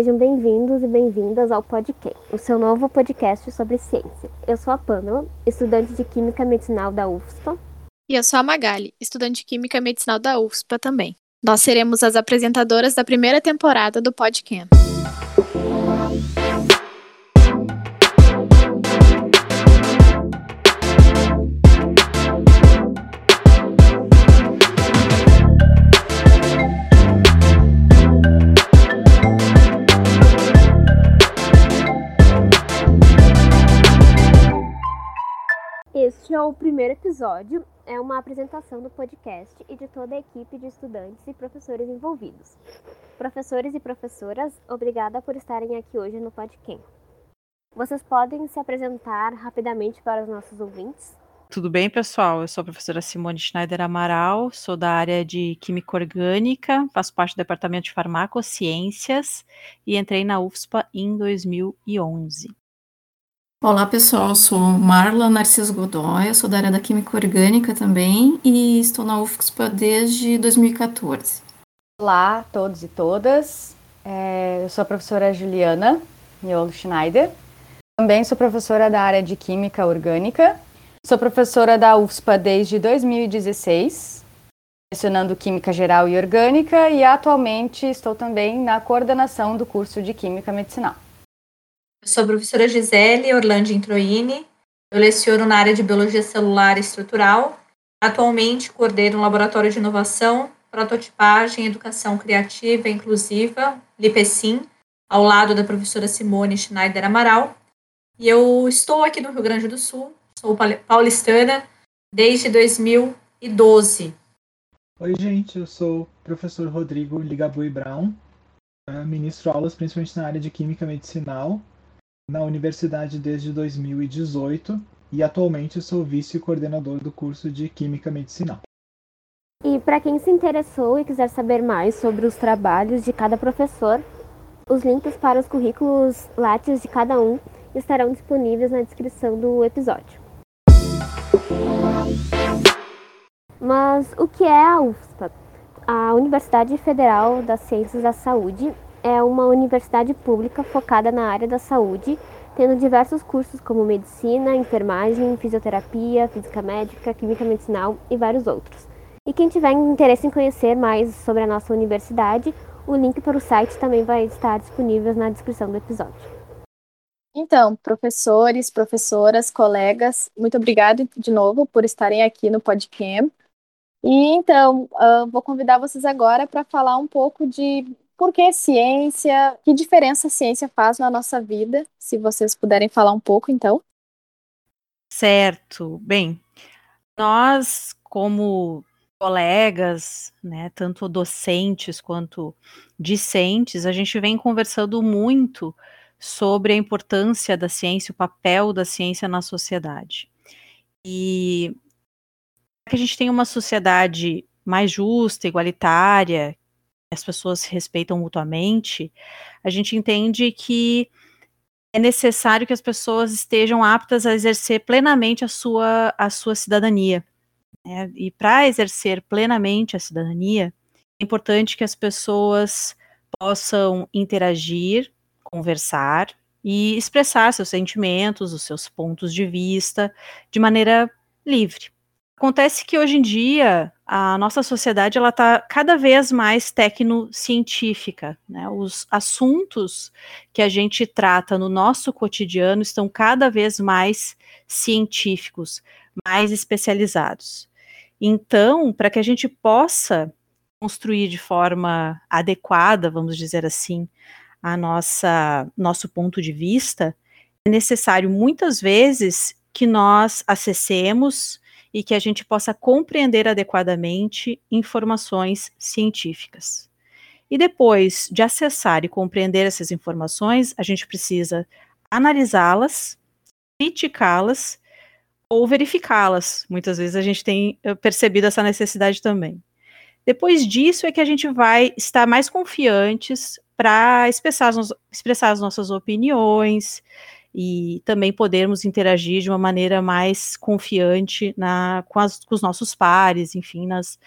Sejam bem-vindos e bem-vindas ao Podcast, o seu novo podcast sobre ciência. Eu sou a Pamela, estudante de Química Medicinal da UFSPA. E eu sou a Magali, estudante de Química Medicinal da UFSPA também. Nós seremos as apresentadoras da primeira temporada do Podcast. Este é o primeiro episódio, é uma apresentação do podcast e de toda a equipe de estudantes e professores envolvidos. Professores e professoras, obrigada por estarem aqui hoje no podcast. Vocês podem se apresentar rapidamente para os nossos ouvintes? Tudo bem, pessoal? Eu sou a professora Simone Schneider Amaral, sou da área de Química Orgânica, faço parte do Departamento de Farmacociências e entrei na UFSPA em 2011. Olá pessoal, sou Marla Narciso Godoy, sou da área da Química Orgânica também e estou na UFSPA desde 2014. Olá a todos e todas, é, eu sou a professora Juliana Miolo Schneider, também sou professora da área de Química Orgânica, sou professora da UFSPA desde 2016, lecionando Química Geral e Orgânica e atualmente estou também na coordenação do curso de Química Medicinal. Eu sou a professora Gisele Orlando Introini, eu leciono na área de Biologia Celular e Estrutural. Atualmente coordeno um laboratório de inovação, prototipagem, educação criativa e inclusiva, LIPECIM, ao lado da professora Simone Schneider Amaral. E eu estou aqui no Rio Grande do Sul, sou paulistana desde 2012. Oi, gente, eu sou o professor Rodrigo Ligabui Brown, ministro aulas principalmente na área de Química Medicinal na universidade desde 2018 e atualmente sou vice-coordenador do curso de Química Medicinal. E para quem se interessou e quiser saber mais sobre os trabalhos de cada professor, os links para os currículos Lattes de cada um estarão disponíveis na descrição do episódio. Mas o que é a UFSPA? A Universidade Federal das Ciências da Saúde é uma universidade pública focada na área da saúde, tendo diversos cursos como medicina, enfermagem, fisioterapia, física médica, química medicinal e vários outros. E quem tiver interesse em conhecer mais sobre a nossa universidade, o link para o site também vai estar disponível na descrição do episódio. Então, professores, professoras, colegas, muito obrigada de novo por estarem aqui no podcast. E então, uh, vou convidar vocês agora para falar um pouco de por que ciência? Que diferença a ciência faz na nossa vida? Se vocês puderem falar um pouco, então. Certo. Bem, nós, como colegas, né, tanto docentes quanto discentes, a gente vem conversando muito sobre a importância da ciência, o papel da ciência na sociedade. E que a gente tenha uma sociedade mais justa, igualitária, as pessoas se respeitam mutuamente, a gente entende que é necessário que as pessoas estejam aptas a exercer plenamente a sua, a sua cidadania. Né? E para exercer plenamente a cidadania, é importante que as pessoas possam interagir, conversar e expressar seus sentimentos, os seus pontos de vista de maneira livre. Acontece que hoje em dia a nossa sociedade ela está cada vez mais tecnocientífica. Né? Os assuntos que a gente trata no nosso cotidiano estão cada vez mais científicos, mais especializados. Então, para que a gente possa construir de forma adequada, vamos dizer assim, a nossa nosso ponto de vista, é necessário muitas vezes que nós acessemos e que a gente possa compreender adequadamente informações científicas. E depois de acessar e compreender essas informações, a gente precisa analisá-las, criticá-las ou verificá-las. Muitas vezes a gente tem eh, percebido essa necessidade também. Depois disso é que a gente vai estar mais confiantes para expressar, expressar as nossas opiniões, e também podermos interagir de uma maneira mais confiante na, com, as, com os nossos pares, enfim, nas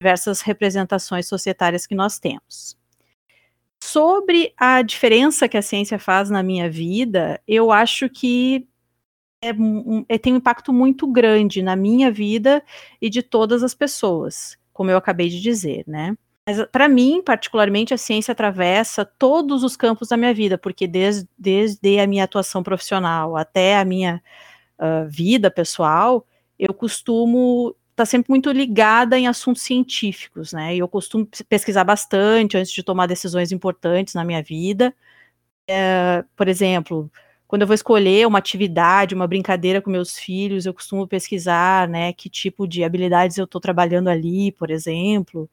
diversas representações societárias que nós temos. sobre a diferença que a ciência faz na minha vida, eu acho que é, é, tem um impacto muito grande na minha vida e de todas as pessoas, como eu acabei de dizer, né? Mas para mim, particularmente, a ciência atravessa todos os campos da minha vida, porque desde, desde a minha atuação profissional até a minha uh, vida pessoal, eu costumo estar tá sempre muito ligada em assuntos científicos, né? E eu costumo pesquisar bastante antes de tomar decisões importantes na minha vida. É, por exemplo, quando eu vou escolher uma atividade, uma brincadeira com meus filhos, eu costumo pesquisar, né, que tipo de habilidades eu estou trabalhando ali, por exemplo.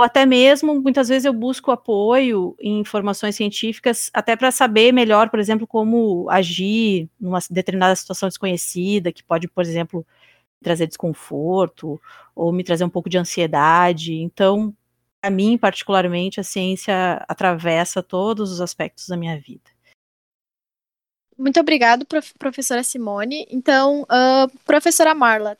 Até mesmo, muitas vezes eu busco apoio em informações científicas, até para saber melhor, por exemplo, como agir numa determinada situação desconhecida, que pode, por exemplo, trazer desconforto ou me trazer um pouco de ansiedade. Então, para mim, particularmente, a ciência atravessa todos os aspectos da minha vida. Muito obrigado, prof, professora Simone. Então, uh, professora Marla,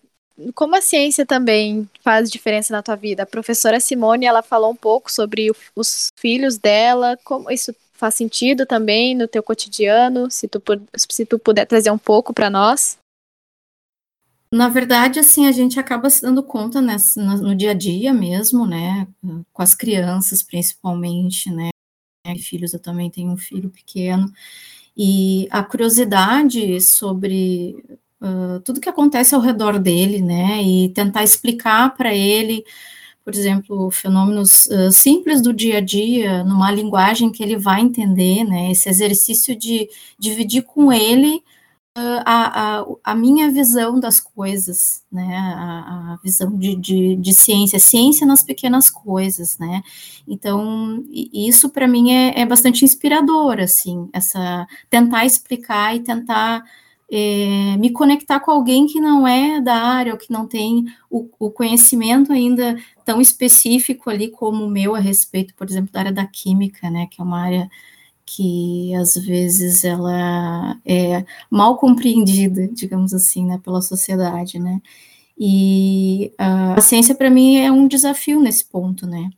como a ciência também faz diferença na tua vida? A professora Simone, ela falou um pouco sobre os filhos dela, como isso faz sentido também no teu cotidiano, se tu, se tu puder trazer um pouco para nós. Na verdade, assim, a gente acaba se dando conta no dia a dia mesmo, né, com as crianças principalmente, né, filhos, eu também tenho um filho pequeno, e a curiosidade sobre uh, tudo que acontece ao redor dele, né, e tentar explicar para ele, por exemplo, fenômenos uh, simples do dia a dia, numa linguagem que ele vai entender, né, esse exercício de dividir com ele a, a, a, minha visão das coisas, né, a, a visão de, de, de, ciência, ciência nas pequenas coisas, né, então isso para mim é, é, bastante inspirador, assim, essa, tentar explicar e tentar é, me conectar com alguém que não é da área, ou que não tem o, o conhecimento ainda tão específico ali como o meu a respeito, por exemplo, da área da química, né, que é uma área que às vezes ela é mal compreendida, digamos assim, né, pela sociedade, né? E a ciência para mim é um desafio nesse ponto, né?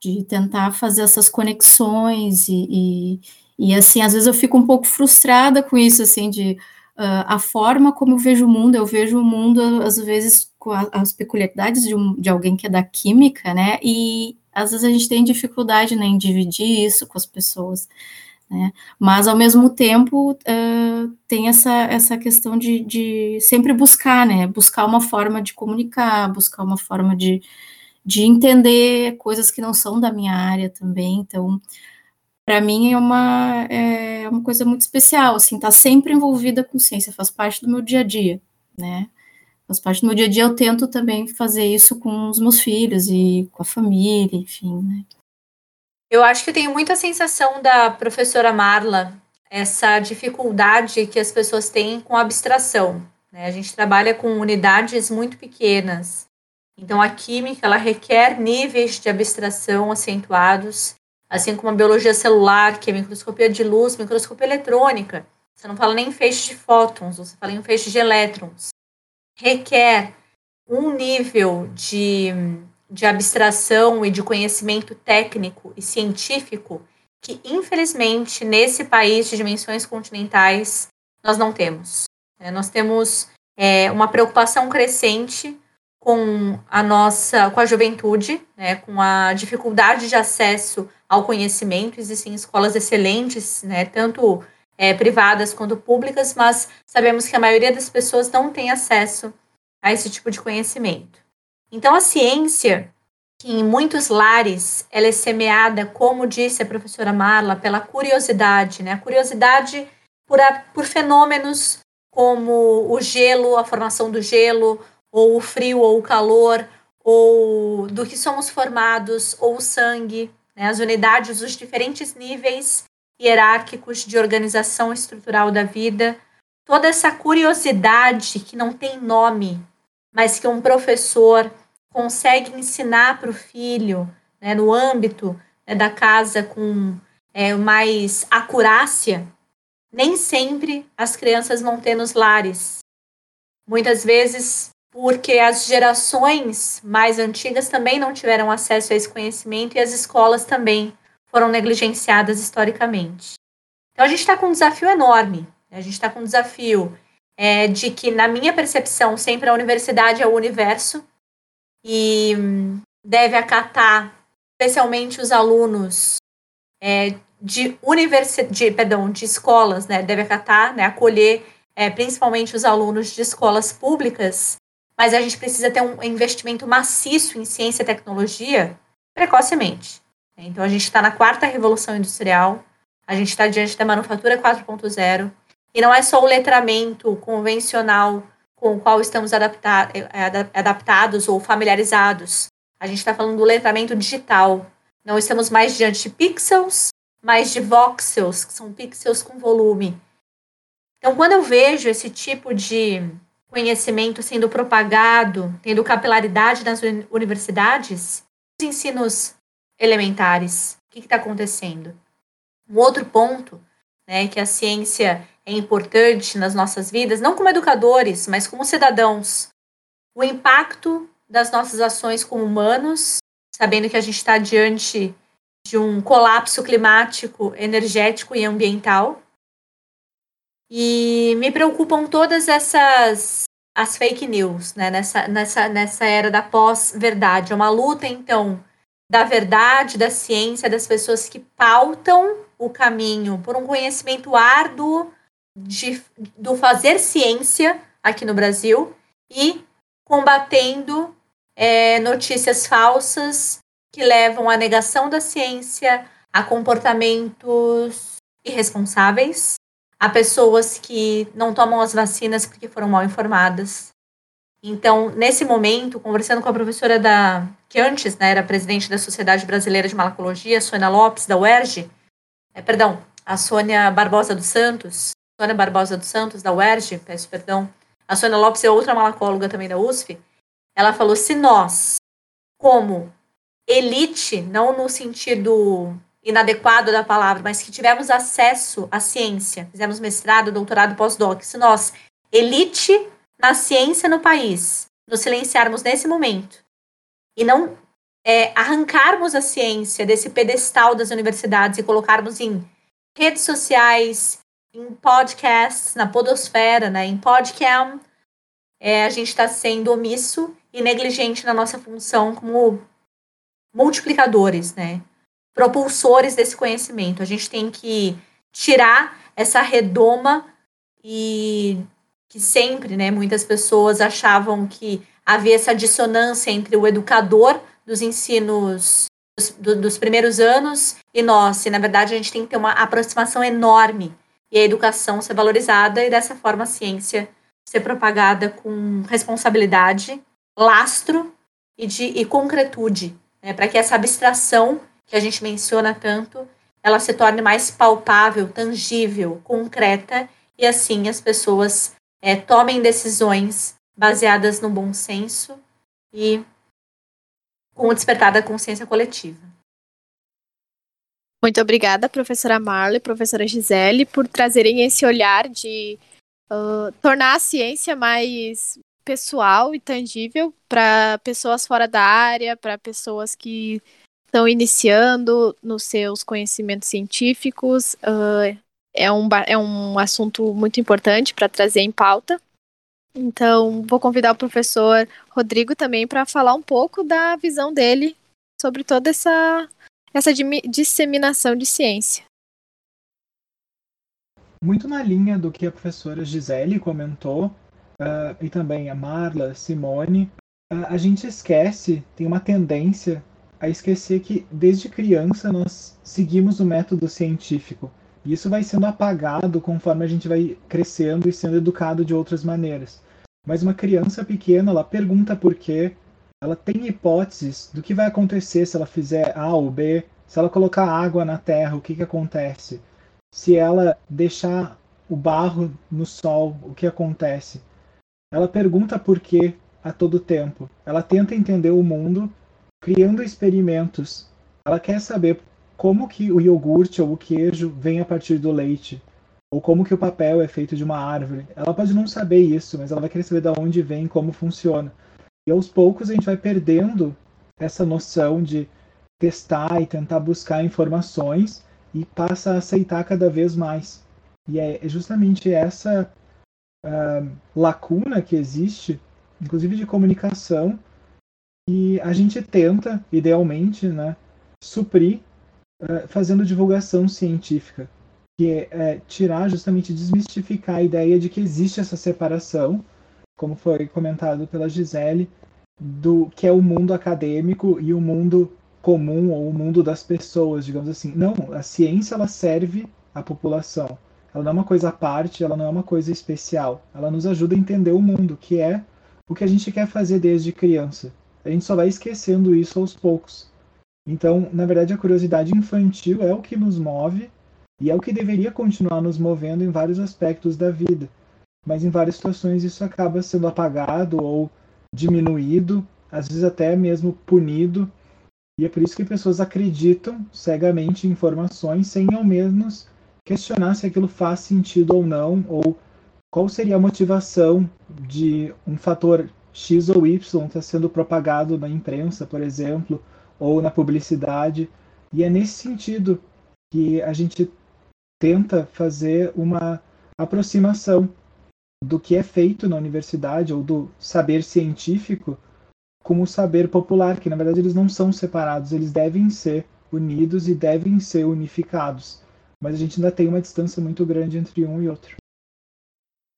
De tentar fazer essas conexões e, e, e assim, às vezes eu fico um pouco frustrada com isso, assim, de uh, a forma como eu vejo o mundo, eu vejo o mundo às vezes com a, as peculiaridades de, um, de alguém que é da química, né? E às vezes a gente tem dificuldade né, em dividir isso com as pessoas. Né? Mas, ao mesmo tempo, uh, tem essa, essa questão de, de sempre buscar, né? Buscar uma forma de comunicar, buscar uma forma de, de entender coisas que não são da minha área também. Então, para mim é uma, é uma coisa muito especial, assim, tá sempre envolvida com ciência, faz parte do meu dia a dia, né? Faz parte do meu dia a dia, eu tento também fazer isso com os meus filhos e com a família, enfim, né? Eu acho que eu tenho muita sensação da professora Marla, essa dificuldade que as pessoas têm com abstração. Né? A gente trabalha com unidades muito pequenas. Então, a química ela requer níveis de abstração acentuados, assim como a biologia celular, que é microscopia de luz, microscopia eletrônica. Você não fala nem em feixe de fótons, você fala em feixe de elétrons. Requer um nível de de abstração e de conhecimento técnico e científico que, infelizmente, nesse país de dimensões continentais, nós não temos. É, nós temos é, uma preocupação crescente com a nossa, com a juventude, né, com a dificuldade de acesso ao conhecimento. Existem escolas excelentes, né, tanto é, privadas quanto públicas, mas sabemos que a maioria das pessoas não tem acesso a esse tipo de conhecimento. Então, a ciência, que em muitos lares ela é semeada, como disse a professora Marla, pela curiosidade, né? A curiosidade por, a, por fenômenos como o gelo, a formação do gelo, ou o frio ou o calor, ou do que somos formados, ou o sangue, né? as unidades, os diferentes níveis hierárquicos de organização estrutural da vida. Toda essa curiosidade que não tem nome, mas que um professor consegue ensinar para o filho, né, no âmbito né, da casa com é, mais acurácia, nem sempre as crianças vão ter nos lares. Muitas vezes porque as gerações mais antigas também não tiveram acesso a esse conhecimento e as escolas também foram negligenciadas historicamente. Então a gente está com um desafio enorme. Né? A gente está com um desafio é, de que, na minha percepção, sempre a universidade é o universo e deve acatar, especialmente os alunos é, de perdão, de escolas, né? Deve acatar, né? Acolher é, principalmente os alunos de escolas públicas, mas a gente precisa ter um investimento maciço em ciência e tecnologia precocemente. Então, a gente está na quarta revolução industrial, a gente está diante da manufatura 4.0, e não é só o letramento convencional com o qual estamos é, adaptados ou familiarizados. A gente está falando do letramento digital. Não estamos mais diante de pixels, mas de voxels, que são pixels com volume. Então, quando eu vejo esse tipo de conhecimento sendo propagado, tendo capilaridade nas universidades, os ensinos elementares, o que está acontecendo? Um outro ponto, né, que a ciência é importante nas nossas vidas, não como educadores, mas como cidadãos. O impacto das nossas ações como humanos, sabendo que a gente está diante de um colapso climático, energético e ambiental, e me preocupam todas essas as fake news, né? Nessa, nessa, nessa era da pós-verdade. É uma luta, então, da verdade, da ciência, das pessoas que pautam o caminho por um conhecimento árduo de, do fazer ciência aqui no Brasil e combatendo é, notícias falsas que levam à negação da ciência, a comportamentos irresponsáveis Há pessoas que não tomam as vacinas porque foram mal informadas. Então, nesse momento, conversando com a professora da que antes né, era presidente da Sociedade Brasileira de Malacologia, Sônia Lopes, da UERJ, é, perdão, a Sônia Barbosa dos Santos, Sônia Barbosa dos Santos, da UERJ, peço perdão, a Sônia Lopes é outra malacóloga também da USP, ela falou, se nós, como elite, não no sentido inadequado da palavra, mas que tivemos acesso à ciência, fizemos mestrado, doutorado, pós-doc, se nós, elite na ciência no país, nos silenciarmos nesse momento e não é, arrancarmos a ciência desse pedestal das universidades e colocarmos em redes sociais, em podcasts, na podosfera, né, em podcast, é, a gente está sendo omisso e negligente na nossa função como multiplicadores, né? Propulsores desse conhecimento. A gente tem que tirar essa redoma e que sempre, né, muitas pessoas achavam que havia essa dissonância entre o educador dos ensinos dos, dos primeiros anos e nós. E, na verdade, a gente tem que ter uma aproximação enorme e a educação ser valorizada e, dessa forma, a ciência ser propagada com responsabilidade, lastro e, de, e concretude, né, para que essa abstração que a gente menciona tanto, ela se torne mais palpável, tangível, concreta, e assim as pessoas é, tomem decisões baseadas no bom senso e com o despertar da consciência coletiva. Muito obrigada, professora Marley, professora Gisele, por trazerem esse olhar de uh, tornar a ciência mais pessoal e tangível para pessoas fora da área, para pessoas que estão iniciando nos seus conhecimentos científicos. Uh, é, um, é um assunto muito importante para trazer em pauta. Então, vou convidar o professor Rodrigo também para falar um pouco da visão dele sobre toda essa, essa disseminação de ciência. Muito na linha do que a professora Gisele comentou, uh, e também a Marla, Simone, uh, a gente esquece, tem uma tendência a esquecer que desde criança nós seguimos o método científico. E isso vai sendo apagado conforme a gente vai crescendo e sendo educado de outras maneiras. Mas uma criança pequena, ela pergunta por quê, ela tem hipóteses do que vai acontecer se ela fizer A ou B, se ela colocar água na terra, o que, que acontece? Se ela deixar o barro no sol, o que acontece? Ela pergunta por quê a todo tempo. Ela tenta entender o mundo criando experimentos. Ela quer saber como que o iogurte ou o queijo vem a partir do leite, ou como que o papel é feito de uma árvore. Ela pode não saber isso, mas ela vai querer saber de onde vem, como funciona. E aos poucos a gente vai perdendo essa noção de testar e tentar buscar informações e passa a aceitar cada vez mais. E é justamente essa uh, lacuna que existe, inclusive de comunicação, e a gente tenta, idealmente, né, suprir uh, fazendo divulgação científica, que é, é tirar justamente desmistificar a ideia de que existe essa separação, como foi comentado pela Gisele, do que é o mundo acadêmico e o mundo comum ou o mundo das pessoas, digamos assim. Não, a ciência ela serve à população. Ela não é uma coisa à parte, ela não é uma coisa especial. Ela nos ajuda a entender o mundo, que é o que a gente quer fazer desde criança. A gente só vai esquecendo isso aos poucos. Então, na verdade, a curiosidade infantil é o que nos move e é o que deveria continuar nos movendo em vários aspectos da vida. Mas em várias situações isso acaba sendo apagado ou diminuído, às vezes até mesmo punido. E é por isso que pessoas acreditam cegamente em informações sem ao menos questionar se aquilo faz sentido ou não, ou qual seria a motivação de um fator X ou Y estar tá sendo propagado na imprensa, por exemplo, ou na publicidade. E é nesse sentido que a gente tenta fazer uma aproximação do que é feito na universidade ou do saber científico com o saber popular, que na verdade eles não são separados, eles devem ser unidos e devem ser unificados. Mas a gente ainda tem uma distância muito grande entre um e outro.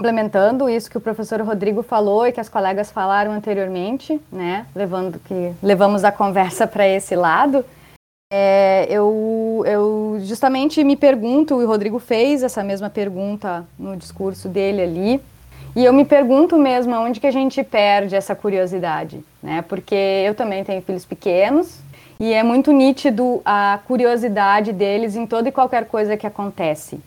Complementando isso que o professor Rodrigo falou e que as colegas falaram anteriormente, né, levando que levamos a conversa para esse lado, é, eu, eu justamente me pergunto, e o Rodrigo fez essa mesma pergunta no discurso dele ali, e eu me pergunto mesmo onde que a gente perde essa curiosidade, né? Porque eu também tenho filhos pequenos e é muito nítido a curiosidade deles em toda e qualquer coisa que acontece.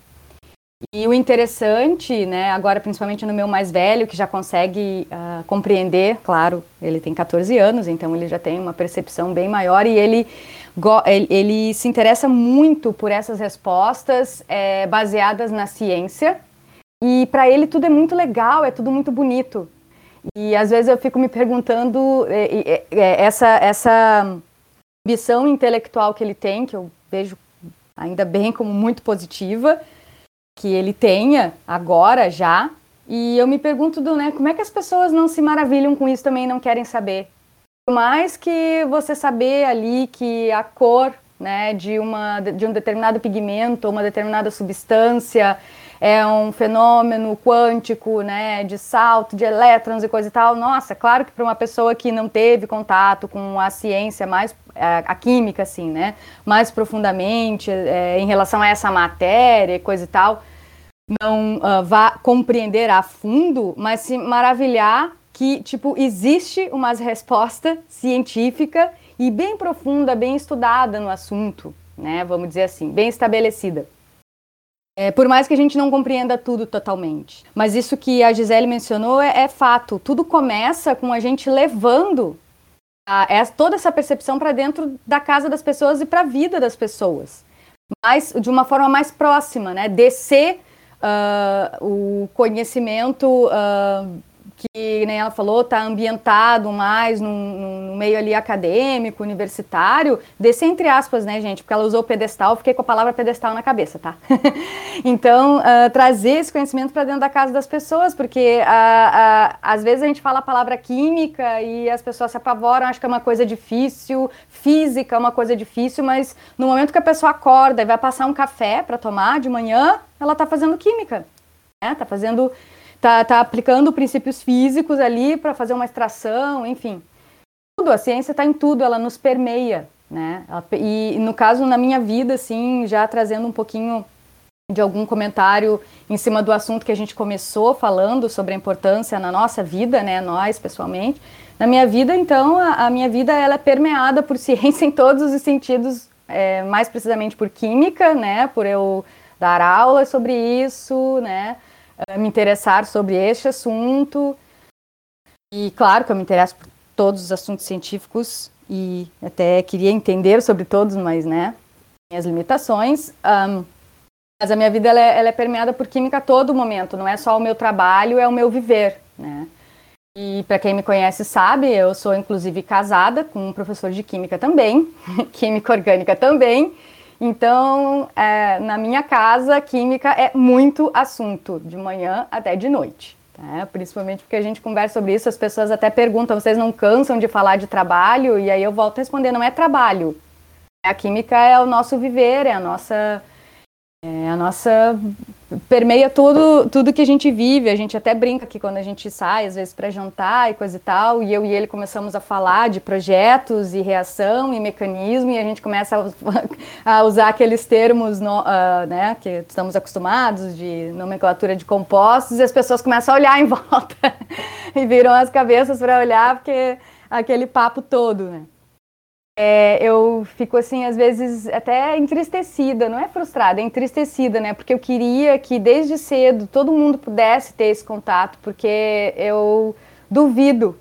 E o interessante, né, agora principalmente no meu mais velho, que já consegue uh, compreender, claro, ele tem 14 anos, então ele já tem uma percepção bem maior e ele, ele, ele se interessa muito por essas respostas é, baseadas na ciência, e para ele tudo é muito legal, é tudo muito bonito. E às vezes eu fico me perguntando é, é, essa essa ambição intelectual que ele tem, que eu vejo ainda bem como muito positiva, que ele tenha agora já. E eu me pergunto do, né, como é que as pessoas não se maravilham com isso também não querem saber? Por mais que você saber ali que a cor, né, de uma de um determinado pigmento, uma determinada substância é um fenômeno quântico, né, de salto de elétrons e coisa e tal. Nossa, claro que para uma pessoa que não teve contato com a ciência mais a, a química, assim, né, mais profundamente é, em relação a essa matéria coisa e tal, não uh, vá compreender a fundo, mas se maravilhar que tipo existe uma resposta científica e bem profunda, bem estudada no assunto, né, vamos dizer assim, bem estabelecida. É, por mais que a gente não compreenda tudo totalmente. Mas isso que a Gisele mencionou é, é fato. Tudo começa com a gente levando a, é, toda essa percepção para dentro da casa das pessoas e para a vida das pessoas. Mas de uma forma mais próxima, né? Descer uh, o conhecimento. Uh, que nem ela falou, está ambientado mais no, no, meio ali acadêmico, universitário, desse entre aspas, né, gente? Porque ela usou pedestal, fiquei com a palavra pedestal na cabeça, tá? então, uh, trazer esse conhecimento para dentro da casa das pessoas, porque uh, uh, às vezes a gente fala a palavra química e as pessoas se apavoram, acham que é uma coisa difícil, física é uma coisa difícil, mas no momento que a pessoa acorda e vai passar um café para tomar de manhã, ela está fazendo química, né? Está fazendo tá, tá aplicando princípios físicos ali para fazer uma extração, enfim. Tudo, a ciência está em tudo, ela nos permeia, né? E no caso, na minha vida, assim, já trazendo um pouquinho de algum comentário em cima do assunto que a gente começou falando sobre a importância na nossa vida, né, nós pessoalmente. Na minha vida, então, a, a minha vida ela é permeada por ciência em todos os sentidos, é, mais precisamente por química, né, por eu dar aulas sobre isso, né, eh, me interessar sobre este assunto. E claro que eu me interesso por todos os assuntos científicos e até queria entender sobre todos, mas né, minhas limitações. Um, mas a minha vida ela é, ela é, permeada por química a todo momento, não é só o meu trabalho, é o meu viver, né? E para quem me conhece sabe, eu sou inclusive casada com um professor de química também, química orgânica também. Então, é, na minha casa, química é muito assunto, de manhã até de noite. Tá? Principalmente porque a gente conversa sobre isso, as pessoas até perguntam: vocês não cansam de falar de trabalho? E aí eu volto a responder: não é trabalho. A química é o nosso viver, é a nossa é, a nossa permeia tudo, tudo que a gente vive. A gente até brinca que quando a gente sai, às vezes, para jantar e coisa e tal, e eu e ele começamos a falar de projetos e reação e mecanismo, e a gente começa a, a usar aqueles termos no, uh, né, que estamos acostumados de nomenclatura de compostos, e as pessoas começam a olhar em volta e viram as cabeças para olhar, porque aquele papo todo, né? É, eu fico assim, às vezes, até entristecida, não é frustrada, é entristecida, né? Porque eu queria que desde cedo todo mundo pudesse ter esse contato, porque eu duvido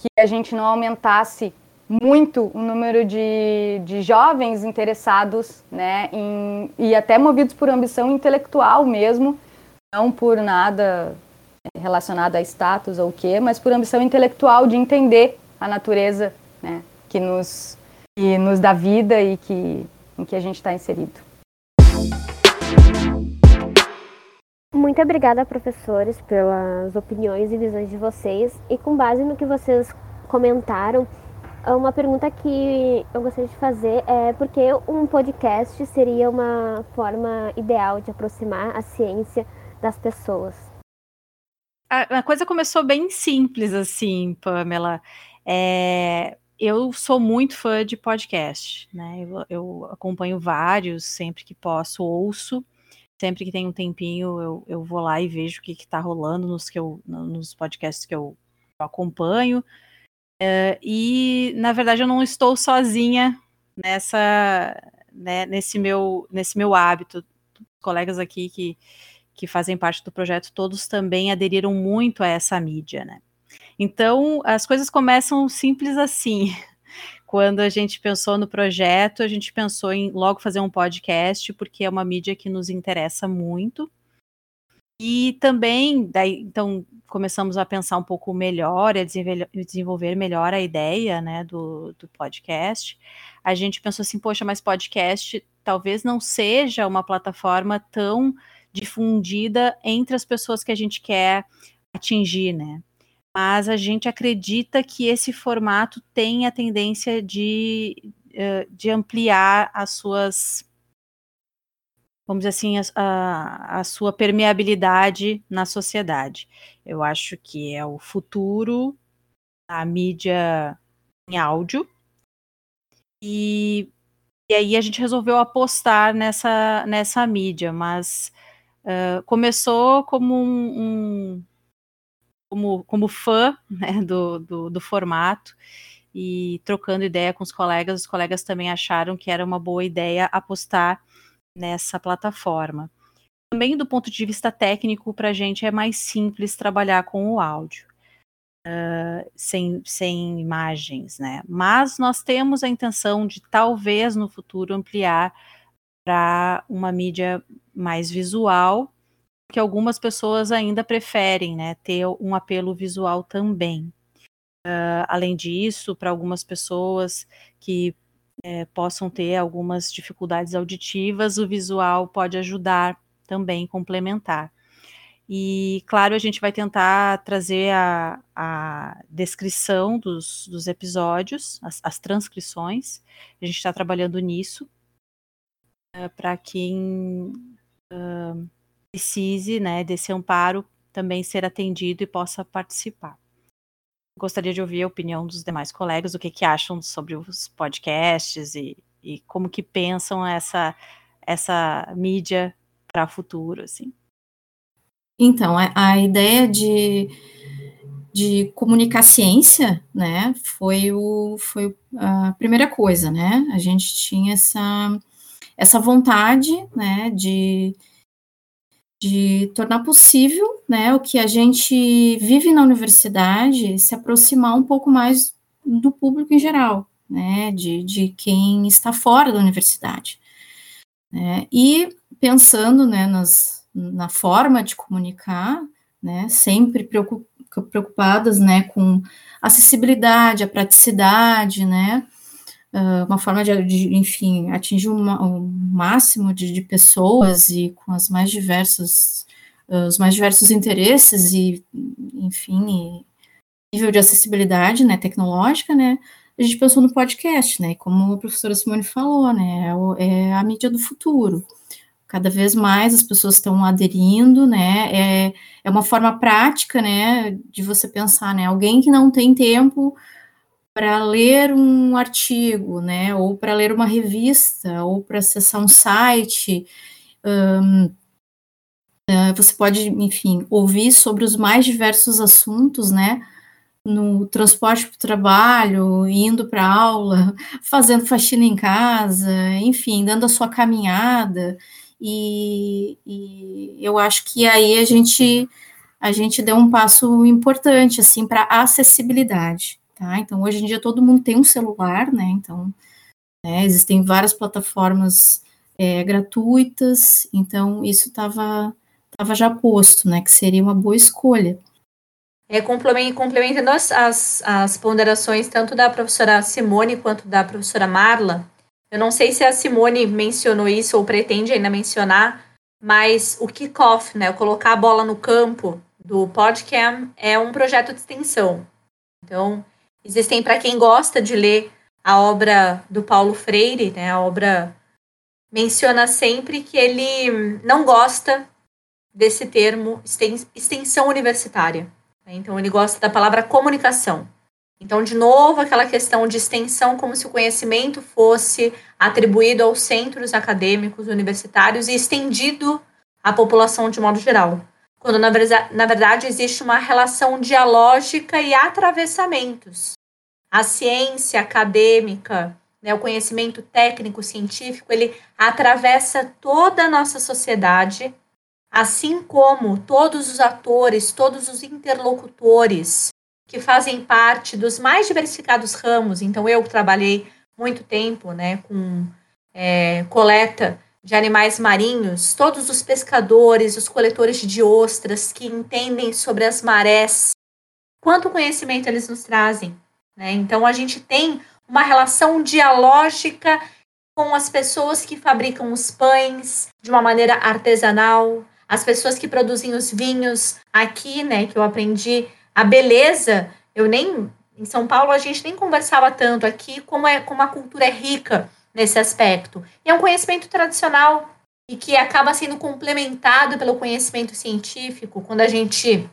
que a gente não aumentasse muito o número de, de jovens interessados, né? Em, e até movidos por ambição intelectual mesmo, não por nada relacionado a status ou o quê, mas por ambição intelectual de entender a natureza, né? Que nos que nos dá vida e que, em que a gente está inserido. Muito obrigada, professores, pelas opiniões e visões de vocês. E com base no que vocês comentaram, uma pergunta que eu gostaria de fazer é por que um podcast seria uma forma ideal de aproximar a ciência das pessoas? A, a coisa começou bem simples assim, Pamela. É, eu sou muito fã de podcast, né? Eu, eu, acompanho vários, sempre que posso, ouço. Sempre que tem um tempinho, eu, eu vou lá e vejo o que está rolando nos, que eu, nos podcasts que eu, eu acompanho. Uh, e, na verdade, eu não estou sozinha nessa, né, nesse, meu, nesse meu hábito. Os colegas aqui que, que fazem parte do projeto, todos também aderiram muito a essa mídia, né? Então, as coisas começam simples assim. Quando a gente pensou no projeto, a gente pensou em logo fazer um podcast, porque é uma mídia que nos interessa muito. E também, daí, então, começamos a pensar um pouco melhor, a desenvolver melhor a ideia, né, do, do podcast. A gente pensou assim, poxa, mas podcast talvez não seja uma plataforma tão difundida entre as pessoas que a gente quer atingir, né? Mas a gente acredita que esse formato tem a tendência de, eh, de ampliar as suas, vamos dizer assim, a, a sua permeabilidade na sociedade. Eu acho que é o futuro da mídia em áudio. E, e aí a gente resolveu apostar nessa, nessa mídia, mas uh, começou como um, um como, como fã né, do, do, do, formato e trocando ideia com os colegas, os colegas também acharam que era uma boa ideia apostar nessa plataforma. Também do ponto de vista técnico, para a gente é mais simples trabalhar com o áudio. Uh, sem, sem imagens, né? Mas nós temos a intenção de talvez no futuro ampliar para uma mídia mais visual que algumas pessoas ainda preferem, né, ter um apelo visual também. Uh, além disso, para algumas pessoas que é, possam ter algumas dificuldades auditivas, o visual pode ajudar também, complementar. E, claro, a gente vai tentar trazer a, a descrição dos, dos episódios, as, as, transcrições. A gente está trabalhando nisso, uh, para quem uh, precise né, desse amparo também ser atendido e possa participar. Gostaria de ouvir a opinião dos demais colegas, o que, que acham sobre os podcasts e, e como que pensam essa, essa mídia para o futuro, assim. Então, a, a ideia de, de comunicar ciência, né, foi, o, foi a primeira coisa, né, a gente tinha essa, essa vontade, né, de, de tornar possível, né, o que a gente vive na universidade, se aproximar um pouco mais do público em geral, né, de, de quem está fora da universidade. Né, e pensando, né, nas, na forma de comunicar, né, sempre preocupadas, né, com acessibilidade, a praticidade, né, uma forma de, de enfim, atingir uma, um máximo de, de, pessoas e com as mais diversas, uh, os mais diversos interesses e, enfim, e nível de acessibilidade, né, tecnológica, né, a gente pensou no podcast, né, como a professora Simone falou, né, é, é a mídia do futuro. Cada vez mais as pessoas estão aderindo, né, é, é uma forma prática, né, de você pensar, né, alguém que não tem tempo para ler um artigo, né, ou para ler uma revista, ou para acessar um site, um, uh, você pode, enfim, ouvir sobre os mais diversos assuntos, né, no transporte para o trabalho, indo para aula, fazendo faxina em casa, enfim, dando a sua caminhada. E, e eu acho que aí a gente a gente deu um passo importante assim para acessibilidade, tá? Então hoje em dia todo mundo tem um celular, né? Então né, existem várias plataformas é, gratuitas, então isso estava tava já posto, né? Que seria uma boa escolha. É, complementando as, as, as ponderações tanto da professora Simone quanto da professora Marla, eu não sei se a Simone mencionou isso ou pretende ainda mencionar, mas o kickoff, né, colocar a bola no campo do Podcam é um projeto de extensão. Então, existem para quem gosta de ler a obra do Paulo Freire, né, a obra menciona sempre que ele não gosta desse termo extensão universitária. Né? Então, ele gosta da palavra comunicação. Então, de novo, aquela questão de extensão, como se o conhecimento fosse atribuído aos centros acadêmicos universitários e estendido à população de modo geral. Quando, na, na verdade, existe uma relação dialógica e atravessamentos. A ciência acadêmica, né, o conhecimento técnico científico, ele atravessa toda a nossa sociedade assim como todos os atores, todos os interlocutores que fazem parte dos mais diversificados ramos. Então, eu trabalhei muito tempo né, com é, coleta de animais marinhos, todos os pescadores, os coletores de ostras que entendem sobre as marés, quanto conhecimento eles nos trazem. Né? Então, a gente tem uma relação dialógica com as pessoas que fabricam os pães de uma maneira artesanal, as pessoas que produzem os vinhos aqui, né, que eu aprendi a beleza, eu nem em São Paulo a gente nem conversava tanto aqui como é como a cultura é rica nesse aspecto. E é um conhecimento tradicional e que acaba sendo complementado pelo conhecimento científico quando a gente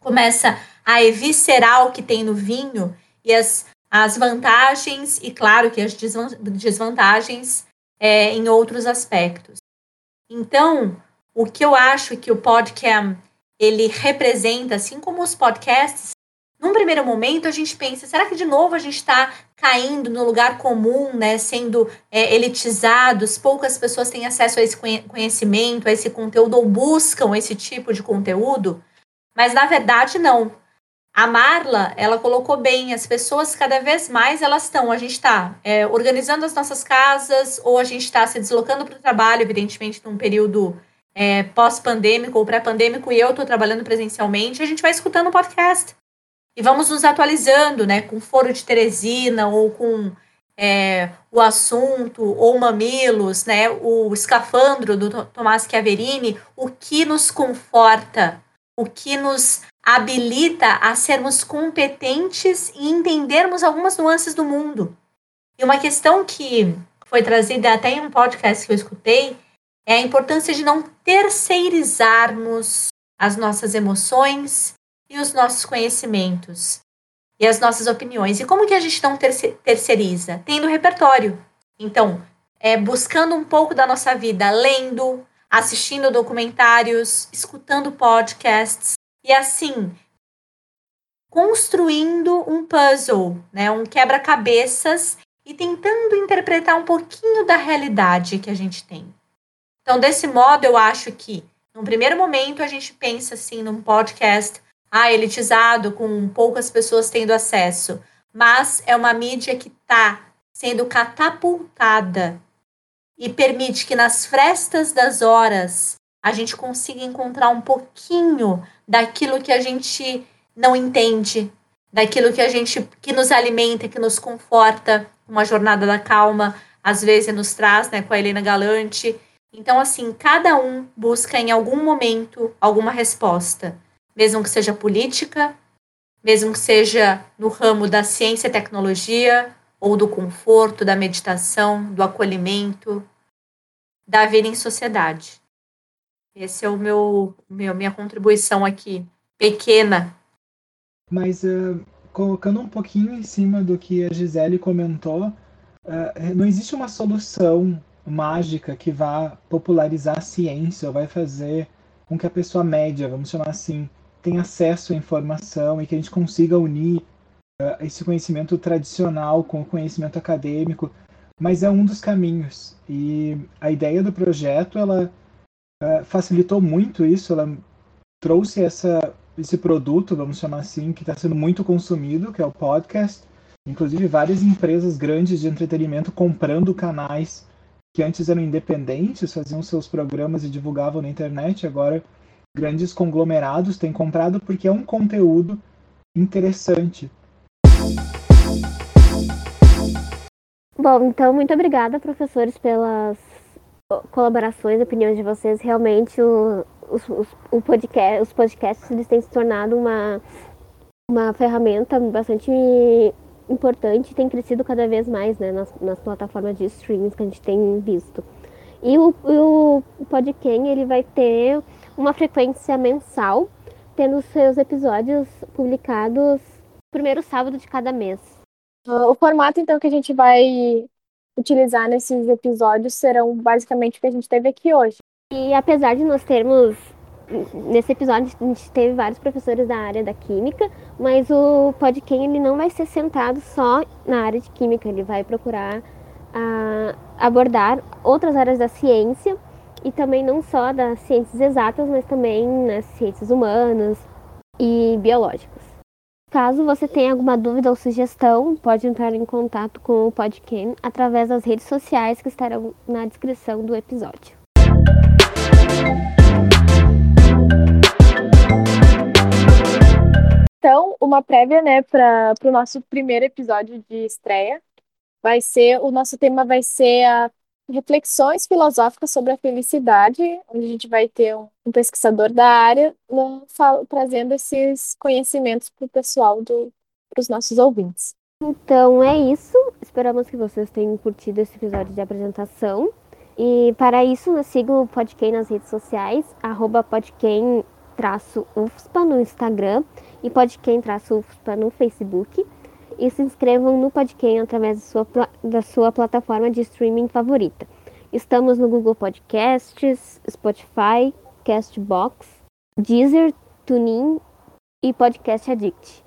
começa a eviscerar o que tem no vinho e as, as vantagens e claro que as desvantagens é, em outros aspectos. Então, o que eu acho que o podcast ele representa, assim como os podcasts, num primeiro momento a gente pensa, será que de novo a gente está caindo no lugar comum, né, sendo é, elitizados, poucas pessoas têm acesso a esse conhecimento, a esse conteúdo, ou buscam esse tipo de conteúdo? Mas na verdade não. A Marla, ela colocou bem, as pessoas cada vez mais elas estão, a gente está é, organizando as nossas casas, ou a gente está se deslocando para o trabalho, evidentemente, num período é, pós-pandêmico ou pré-pandêmico e eu estou trabalhando presencialmente, a gente vai escutando o podcast. E vamos nos atualizando, né? Com Foro de Teresina ou com é, o assunto, ou Mamilos, né? O escafandro do Tomás Chiaverini, o que nos conforta, o que nos habilita a sermos competentes e entendermos algumas nuances do mundo. E uma questão que foi trazida até em um podcast que eu escutei é a importância de não terceirizarmos as nossas emoções e os nossos conhecimentos e as nossas opiniões. E como que a gente não terceiriza? Tendo repertório. Então, é, buscando um pouco da nossa vida, lendo, assistindo documentários, escutando podcasts e assim construindo um puzzle, né, um quebra-cabeças e tentando interpretar um pouquinho da realidade que a gente tem. Então, desse modo, eu acho que, num primeiro momento, a gente pensa assim num podcast ah, elitizado, com poucas pessoas tendo acesso, mas é uma mídia que está sendo catapultada e permite que nas frestas das horas a gente consiga encontrar um pouquinho daquilo que a gente não entende daquilo que a gente que nos alimenta, que nos conforta, uma jornada da calma, às vezes nos traz, né, com a Helena Galante. Então, assim, cada um busca em algum momento alguma resposta, mesmo que seja política, mesmo que seja no ramo da ciência e tecnologia, ou do conforto, da meditação, do acolhimento, da vida em sociedade. Esse é o meu, meu minha contribuição aqui, pequena. Mas uh, colocando um pouquinho em cima do que a Gisele comentou, uh, não existe uma solução mágica que vá popularizar a ciência ou vai fazer com que a pessoa média, vamos chamar assim, tenha acesso à informação e que a gente consiga unir uh, esse conhecimento tradicional com o conhecimento acadêmico, mas é um dos caminhos. E a ideia do projeto, ela uh, facilitou muito isso, ela trouxe essa, esse produto, vamos chamar assim, que está sendo muito consumido, que é o podcast. Inclusive, várias empresas grandes de entretenimento comprando canais que antes eram independentes, faziam seus programas e divulgavam na internet, agora grandes conglomerados têm comprado porque é um conteúdo interessante. Bom, então muito obrigada, professores, pelas colaborações, opiniões de vocês. Realmente, o, os, os, o podcast, os podcasts eles têm se tornado uma, uma ferramenta bastante importante e tem crescido cada vez mais né, nas, nas plataformas de streaming que a gente tem visto. E o, o podcast ele vai ter uma frequência mensal, tendo seus episódios publicados no primeiro sábado de cada mês. O formato, então, que a gente vai utilizar nesses episódios serão basicamente o que a gente teve aqui hoje. E apesar de nós termos nesse episódio a gente teve vários professores da área da química, mas o podcast ele não vai ser centrado só na área de química, ele vai procurar uh, abordar outras áreas da ciência e também não só das ciências exatas, mas também nas ciências humanas e biológicas. Caso você tenha alguma dúvida ou sugestão, pode entrar em contato com o Podcam através das redes sociais que estarão na descrição do episódio. Então, uma prévia, né, para o nosso primeiro episódio de estreia, vai ser, o nosso tema vai ser a reflexões filosóficas sobre a felicidade, onde a gente vai ter um, um pesquisador da área no, trazendo esses conhecimentos para o pessoal, para os nossos ouvintes. Então é isso. Esperamos que vocês tenham curtido esse episódio de apresentação. E para isso, siga o Podquem nas redes sociais, arroba podquem-ufspa no Instagram e podquem-ufspa no Facebook e se inscrevam no Podquem através da sua, da sua plataforma de streaming favorita. Estamos no Google Podcasts, Spotify, Castbox, Deezer, TuneIn e Podcast Addict.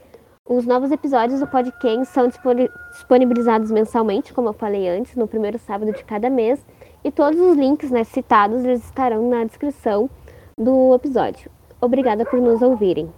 Os novos episódios do Podquem são disponibilizados mensalmente, como eu falei antes, no primeiro sábado de cada mês, e todos os links né, citados eles estarão na descrição do episódio. Obrigada por nos ouvirem.